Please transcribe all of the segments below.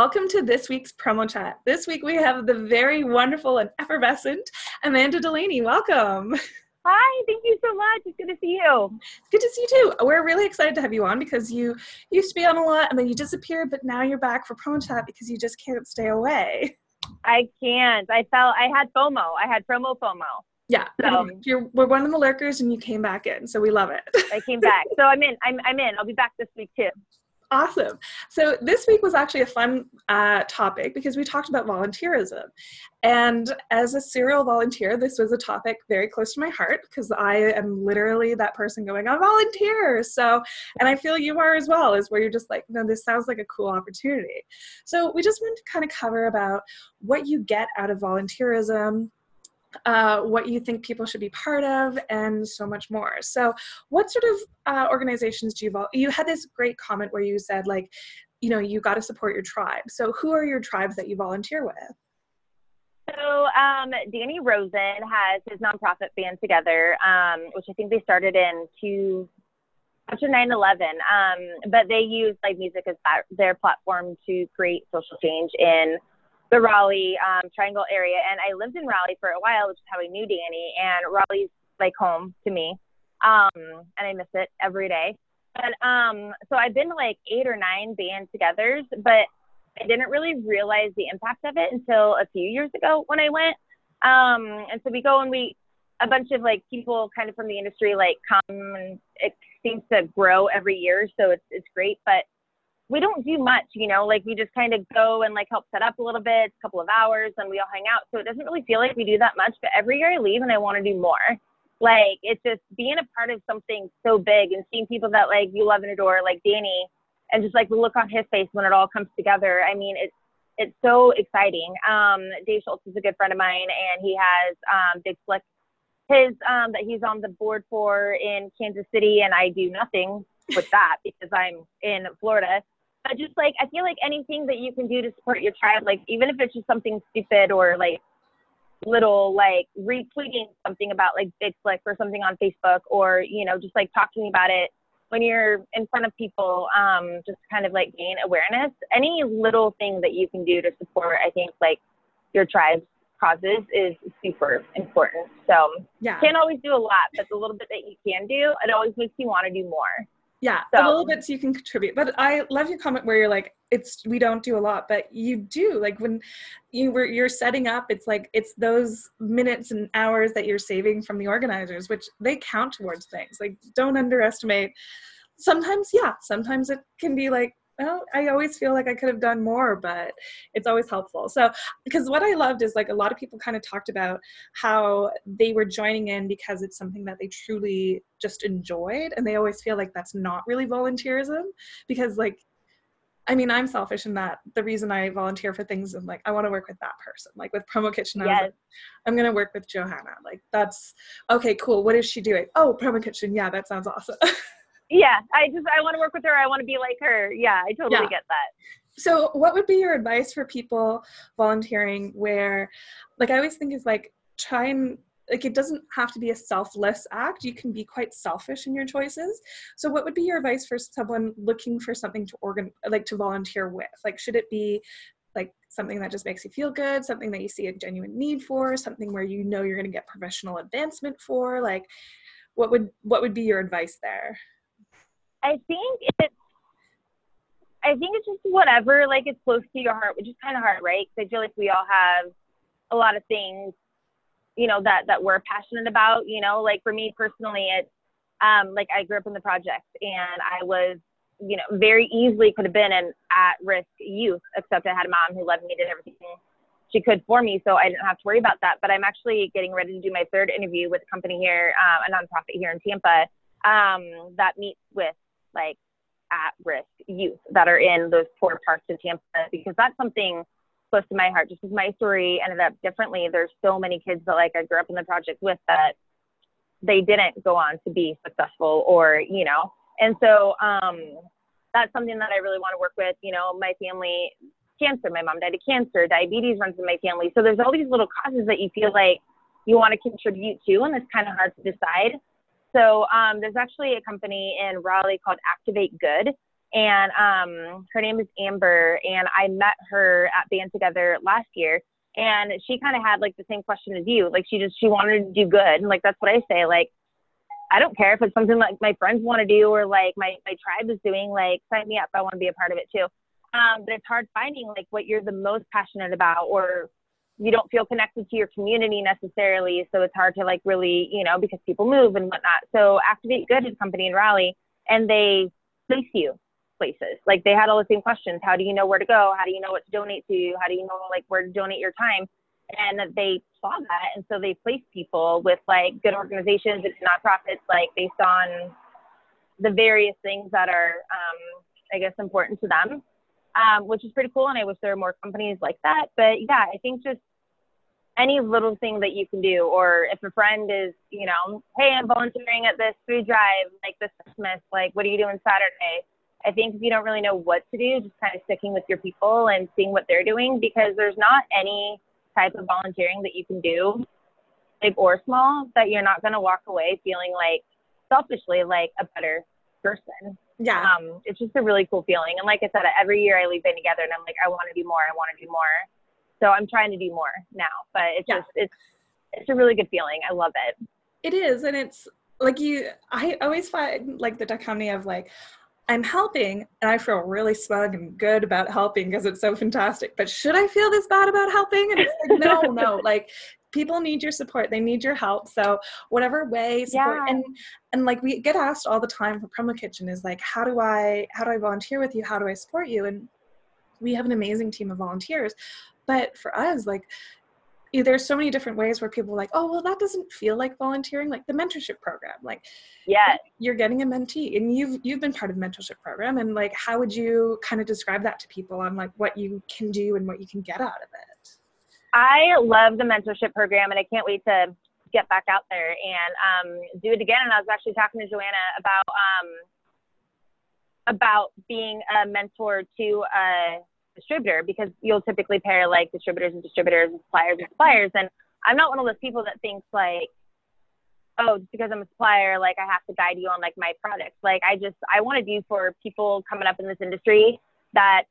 Welcome to this week's promo chat. This week we have the very wonderful and effervescent Amanda Delaney. Welcome. Hi, thank you so much. It's good to see you. Good to see you too. We're really excited to have you on because you used to be on a lot and then you disappeared, but now you're back for promo chat because you just can't stay away. I can't. I felt I had FOMO. I had promo FOMO. Yeah, so, you're we're one of the lurkers and you came back in, so we love it. I came back, so I'm in. I'm I'm in. I'll be back this week too. Awesome. So this week was actually a fun uh, topic because we talked about volunteerism. And as a serial volunteer, this was a topic very close to my heart because I am literally that person going, I volunteer. So, and I feel you are as well, is where you're just like, no, this sounds like a cool opportunity. So we just wanted to kind of cover about what you get out of volunteerism, uh, what you think people should be part of, and so much more. So, what sort of uh, organizations do you vol- You had this great comment where you said, like, you know, you got to support your tribe. So, who are your tribes that you volunteer with? So, um, Danny Rosin has his nonprofit band together, um, which I think they started in two after 9 11. Um, but they use live music as their platform to create social change in the Raleigh um, Triangle area. And I lived in Raleigh for a while, which is how I knew Danny. And Raleigh's like home to me. Um, and I miss it every day. But um, so I've been to like eight or nine band togethers, but I didn't really realize the impact of it until a few years ago when I went. Um, and so we go and we, a bunch of like people kind of from the industry like come and it seems to grow every year. So it's, it's great. But we don't do much, you know, like we just kind of go and like help set up a little bit, a couple of hours, and we all hang out. So it doesn't really feel like we do that much. But every year I leave and I want to do more. Like it's just being a part of something so big and seeing people that like you love and adore, like Danny, and just like the look on his face when it all comes together. I mean, it's it's so exciting. Um, Dave Schultz is a good friend of mine, and he has um, Big Slick, his um, that he's on the board for in Kansas City, and I do nothing with that because I'm in Florida but just like I feel like anything that you can do to support your tribe, like even if it's just something stupid or like little like retweeting something about like Big Slick or something on Facebook or you know just like talking about it when you're in front of people, um, just kind of like gain awareness. Any little thing that you can do to support, I think like your tribe's causes is super important. So yeah. can't always do a lot, but the little bit that you can do, it always makes you want to do more. Yeah, so. a little bits you can contribute. But I love your comment where you're like, it's we don't do a lot, but you do. Like when you were you're setting up, it's like it's those minutes and hours that you're saving from the organizers, which they count towards things. Like don't underestimate. Sometimes, yeah, sometimes it can be like well, I always feel like I could have done more, but it's always helpful. So, because what I loved is like a lot of people kind of talked about how they were joining in because it's something that they truly just enjoyed. And they always feel like that's not really volunteerism because, like, I mean, I'm selfish in that the reason I volunteer for things and like I want to work with that person. Like with Promo Kitchen, I yes. was like, I'm gonna work with Johanna. Like that's okay, cool. What is she doing? Oh, Promo Kitchen. Yeah, that sounds awesome. yeah, I just I want to work with her. I want to be like her. Yeah, I totally yeah. get that. So, what would be your advice for people volunteering where like I always think is like try and like it doesn't have to be a selfless act you can be quite selfish in your choices so what would be your advice for someone looking for something to organ like to volunteer with like should it be like something that just makes you feel good something that you see a genuine need for something where you know you're going to get professional advancement for like what would what would be your advice there I think it's I think it's just whatever, like it's close to your heart, which is kind of hard, right? Because I feel like we all have a lot of things, you know, that that we're passionate about. You know, like for me personally, it's um, like I grew up in the project, and I was, you know, very easily could have been an at-risk youth, except I had a mom who loved me, did everything she could for me, so I didn't have to worry about that. But I'm actually getting ready to do my third interview with a company here, um, a nonprofit here in Tampa, um, that meets with like at risk youth that are in those poor parts of Tampa because that's something close to my heart. Just as my story ended up differently, there's so many kids that like I grew up in the project with that they didn't go on to be successful or, you know, and so um, that's something that I really want to work with. You know, my family, cancer, my mom died of cancer, diabetes runs in my family. So there's all these little causes that you feel like you want to contribute to, and it's kind of hard to decide. So um, there's actually a company in Raleigh called Activate Good, and um, her name is Amber, and I met her at Band Together last year, and she kind of had like the same question as you, like she just she wanted to do good, and like that's what I say, like I don't care if it's something like my friends want to do or like my my tribe is doing, like sign me up, I want to be a part of it too. Um, but it's hard finding like what you're the most passionate about or you don't feel connected to your community necessarily. So it's hard to like really, you know, because people move and whatnot. So Activate Good is a company in Raleigh and they place you places. Like they had all the same questions. How do you know where to go? How do you know what to donate to? How do you know like where to donate your time? And they saw that. And so they placed people with like good organizations and nonprofits, like based on the various things that are, um, I guess, important to them. Um, which is pretty cool. And I wish there were more companies like that. But yeah, I think just any little thing that you can do, or if a friend is, you know, hey, I'm volunteering at this food drive, like this Christmas, like, what are you doing Saturday? I think if you don't really know what to do, just kind of sticking with your people and seeing what they're doing because there's not any type of volunteering that you can do, big or small, that you're not going to walk away feeling like selfishly like a better person. Yeah. Um, it's just a really cool feeling. And like I said, every year I leave Band Together and I'm like, I want to do more. I want to do more. So I'm trying to do more now, but it's yeah. just it's it's a really good feeling. I love it. It is, and it's like you. I always find like the dichotomy of like I'm helping and I feel really smug and good about helping because it's so fantastic. But should I feel this bad about helping? And it's like, no, no. Like people need your support. They need your help. So whatever way support yeah. and and like we get asked all the time for Promo Kitchen is like, how do I how do I volunteer with you? How do I support you? And we have an amazing team of volunteers but for us, like, there's so many different ways where people are like, oh, well, that doesn't feel like volunteering, like the mentorship program. Like, yeah, you're getting a mentee, and you've you've been part of the mentorship program, and like, how would you kind of describe that to people on like what you can do and what you can get out of it? I love the mentorship program, and I can't wait to get back out there and um, do it again. And I was actually talking to Joanna about um, about being a mentor to a distributor because you'll typically pair like distributors and distributors and suppliers and suppliers. And I'm not one of those people that thinks like, oh, just because I'm a supplier, like I have to guide you on like my products. Like I just I want to do for people coming up in this industry that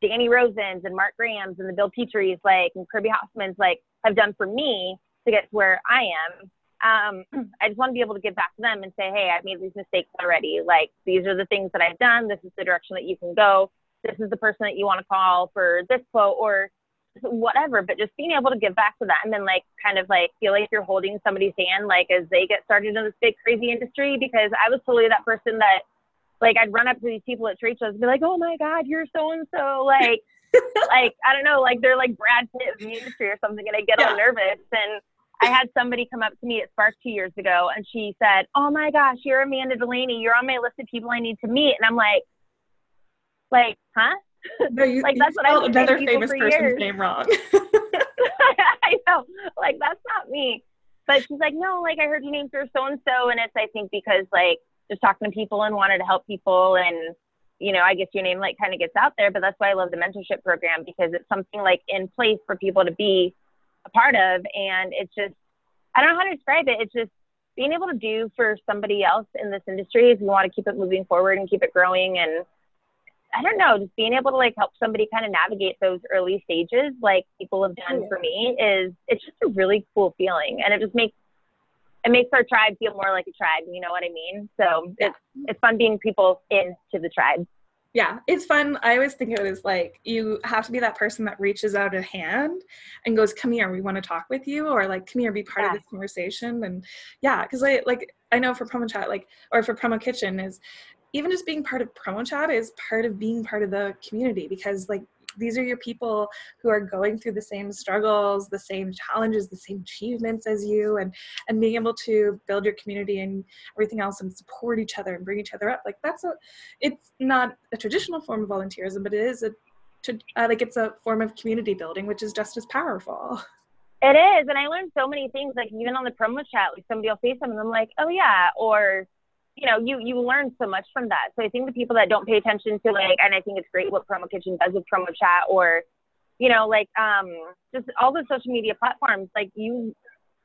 Danny Rosin's and Mark Graham's and the Bill Petrie's like and Kirby Hoffman's like have done for me to get to where I am. Um, I just want to be able to give back to them and say, hey, I've made these mistakes already. Like these are the things that I've done. This is the direction that you can go this is the person that you want to call for this quote or whatever but just being able to give back to them and like kind of like feel like you're holding somebody's hand like as they get started in this big crazy industry because i was totally that person that like i'd run up to these people at trade shows and be like oh my god you're so and so like like i don't know like they're like brad pitt of the industry or something and i get yeah. all nervous and I had somebody come up to me at Spark two years ago and she said, Oh my gosh, you're Amanda Delaney. You're on my list of people I need to meet. And I'm like, like, huh? No, you, like that's what I another famous person's years. name wrong. I know, like that's not me. But she's like, no, like I heard you named through so and so, and it's I think because like just talking to people and wanted to help people, and you know, I guess your name like kind of gets out there. But that's why I love the mentorship program because it's something like in place for people to be a part of, and it's just I don't know how to describe it. It's just being able to do for somebody else in this industry if you want to keep it moving forward and keep it growing and I don't know, just being able to like help somebody kind of navigate those early stages, like people have done yeah. for me, is it's just a really cool feeling, and it just makes it makes our tribe feel more like a tribe. You know what I mean? So yeah. it's it's fun being people into the tribe. Yeah, it's fun. I always think of it as like you have to be that person that reaches out a hand and goes, "Come here, we want to talk with you," or like, "Come here, be part yeah. of this conversation." And yeah, because I like I know for promo chat, like or for promo kitchen is even just being part of promo chat is part of being part of the community because like these are your people who are going through the same struggles the same challenges the same achievements as you and and being able to build your community and everything else and support each other and bring each other up. Like that's a it's not a traditional form of volunteerism but it is a uh, like it's a form of community building which is just as powerful. It is and i learned so many things like even on the promo chat like somebody will say something i'm like oh yeah or you know, you you learn so much from that. So I think the people that don't pay attention to like, and I think it's great what Promo Kitchen does with Promo Chat or, you know, like um, just all the social media platforms. Like you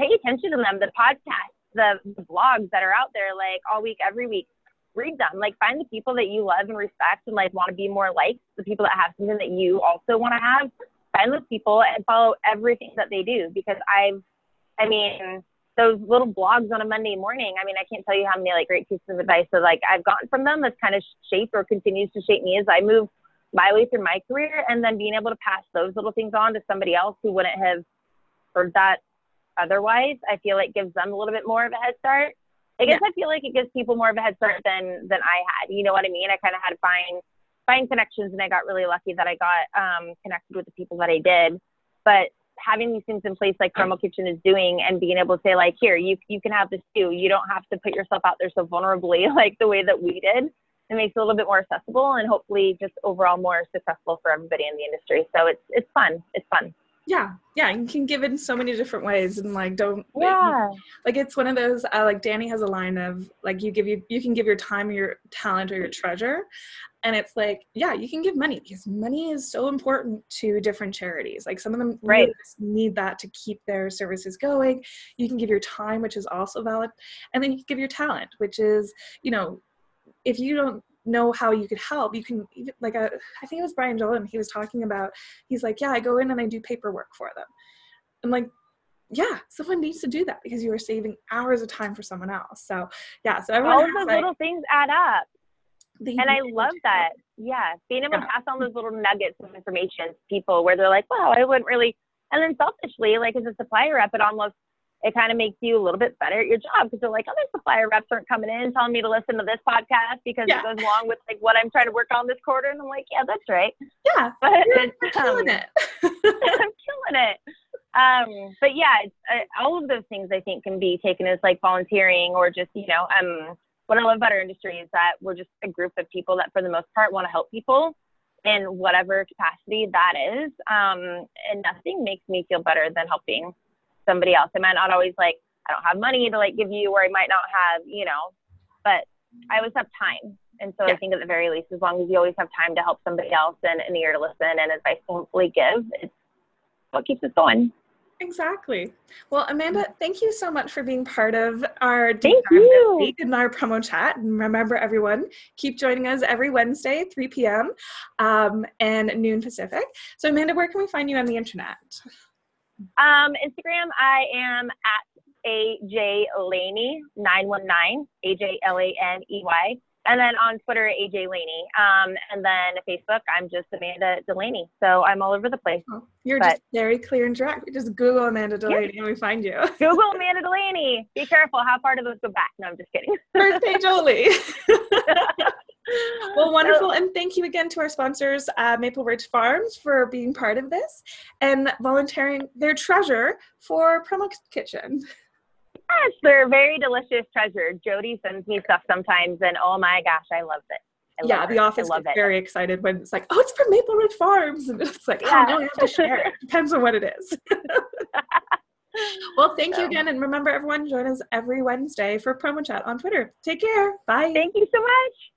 pay attention to them, the podcasts, the, the blogs that are out there, like all week, every week. read them. Like find the people that you love and respect and like want to be more like the people that have something that you also want to have. Find those people and follow everything that they do because I've, I mean, those little blogs on a Monday morning. I mean, I can't tell you how many like great pieces of advice that like I've gotten from them that's kind of shaped or continues to shape me as I move my way through my career and then being able to pass those little things on to somebody else who wouldn't have heard that otherwise, I feel like gives them a little bit more of a head start. I guess yeah. I feel like it gives people more of a head start than than I had. You know what I mean? I kind of had to find find connections, and I got really lucky that I got um, connected with the people that I did. But having these things in place, like Promo Kitchen is doing, and being able to say, like, here, you you can have this too. You don't have to put yourself out there so vulnerably, like the way that we did. It makes it a little bit more accessible, and hopefully, just overall more successful for everybody in the industry. So it's it's fun. It's fun yeah yeah you can give in so many different ways and like don't yeah. like it's one of those uh, like danny has a line of like you give you you can give your time or your talent or your treasure. And it's like yeah you can give money because money is so important to different charities. Like some of them right. need that to keep their services going. You can give your time which is also valid. And then you can give your talent which is you know if you don't know how you could help. You can even like a, uh, I think it was brian Jolen. he was talking about he's like yeah i go in and i do paperwork for them. I'm like yeah someone needs to do that because you are saving hours of time for someone else. So yeah so all of those like, little things add up. And i love that. Yeah being able yeah. to pass on those little nuggets of information to people where they're like wow i wouldn't really and then selfishly like as a supplier rep it almost it kind of makes you a little bit better at your job because they're like, other supplier reps aren't coming in telling me to listen to this podcast because yeah. it goes along with like what I'm trying to work on this quarter. And I'm like, yeah, that's right. Yeah, but you're, you're killing um, it. I'm killing it. Um, but yeah, uh, all of those things I think can be taken as like volunteering or just you know, um, what I love about our industry is that we're just a group of people that for the most part want to help people in whatever capacity that is. Um, and nothing makes me feel better than helping somebody else. I might not always like, I don't have money to like give you, or I might not have, you know, but I always have time. And so yeah. I think at the very least, as long as you always have time to help somebody else and an ear to listen and advice to hopefully give, it's what keeps us going. Exactly. Well, Amanda, thank you so much for being part of our thank you. in our promo chat. And remember, everyone, keep joining us every Wednesday, 3 p.m. Um, and noon Pacific. So, Amanda, where can we find you on the internet? Um, Instagram, I am at AJ Laney nine one nine A J L A N E Y, and then on Twitter AJ Laney, um, and then Facebook I'm just Amanda Delaney. So I'm all over the place. Oh, you're but, just very clear and direct. just Google Amanda Delaney yeah. and we find you. Google Amanda Delaney. Be careful. How far do those go back? No, I'm just kidding. First page only. well, wonderful. And thank you again to our sponsors, uh, Maple Ridge Farms, for being part of this and volunteering their treasure for Promo Kitchen. Yes, they're very delicious treasure. Jody sends me stuff sometimes, and oh my gosh, I love it. I yeah, the office gets it. very excited when it's like, oh, it's from Maple Ridge Farms. And it's like, yeah. oh, no, I have to share. It depends on what it is. well, thank you again. And remember, everyone, join us every Wednesday for Promo Chat on Twitter. Take care. Bye. Thank you so much.